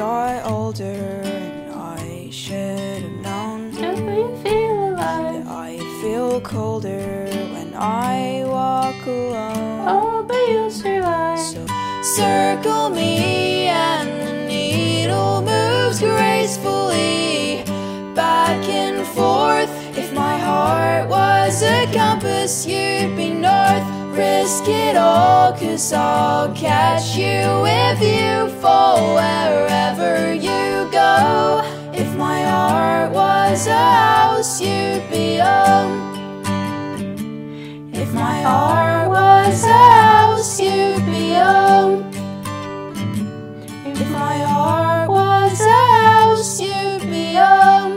got older and I should have known How do you feel alive? I feel colder when I walk alone. Oh, but you'll survive. So circle me and the needle moves gracefully back and forth. If my heart was a compass, you'd be north. Risk it all, cause I'll catch you if you fall a house you. If my heart was a house you belong. If my heart